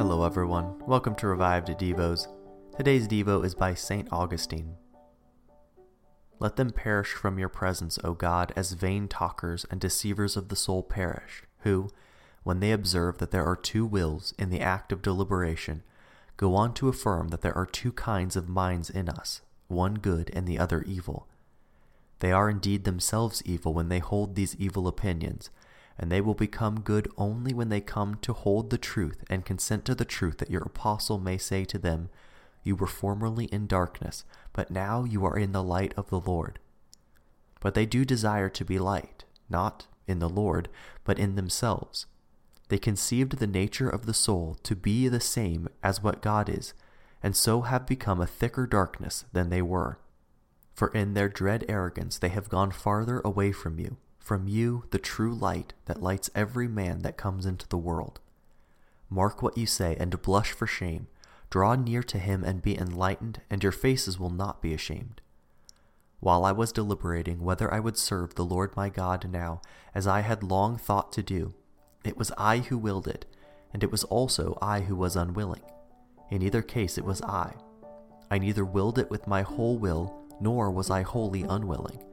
Hello, everyone. Welcome to Revived Devos. Today's Devo is by St. Augustine. Let them perish from your presence, O God, as vain talkers and deceivers of the soul perish, who, when they observe that there are two wills in the act of deliberation, go on to affirm that there are two kinds of minds in us, one good and the other evil. They are indeed themselves evil when they hold these evil opinions and they will become good only when they come to hold the truth and consent to the truth that your apostle may say to them, You were formerly in darkness, but now you are in the light of the Lord. But they do desire to be light, not in the Lord, but in themselves. They conceived the nature of the soul to be the same as what God is, and so have become a thicker darkness than they were. For in their dread arrogance they have gone farther away from you from you the true light that lights every man that comes into the world. Mark what you say and blush for shame. Draw near to him and be enlightened, and your faces will not be ashamed. While I was deliberating whether I would serve the Lord my God now, as I had long thought to do, it was I who willed it, and it was also I who was unwilling. In either case, it was I. I neither willed it with my whole will, nor was I wholly unwilling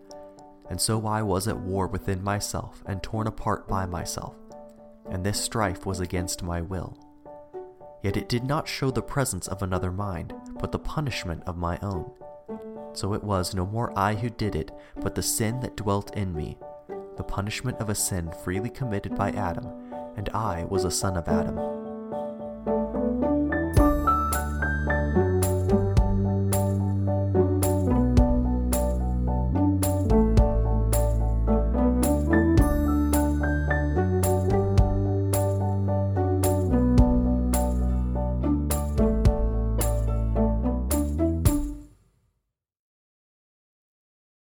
and so I was at war within myself and torn apart by myself, and this strife was against my will. Yet it did not show the presence of another mind, but the punishment of my own. So it was no more I who did it, but the sin that dwelt in me, the punishment of a sin freely committed by Adam, and I was a son of Adam.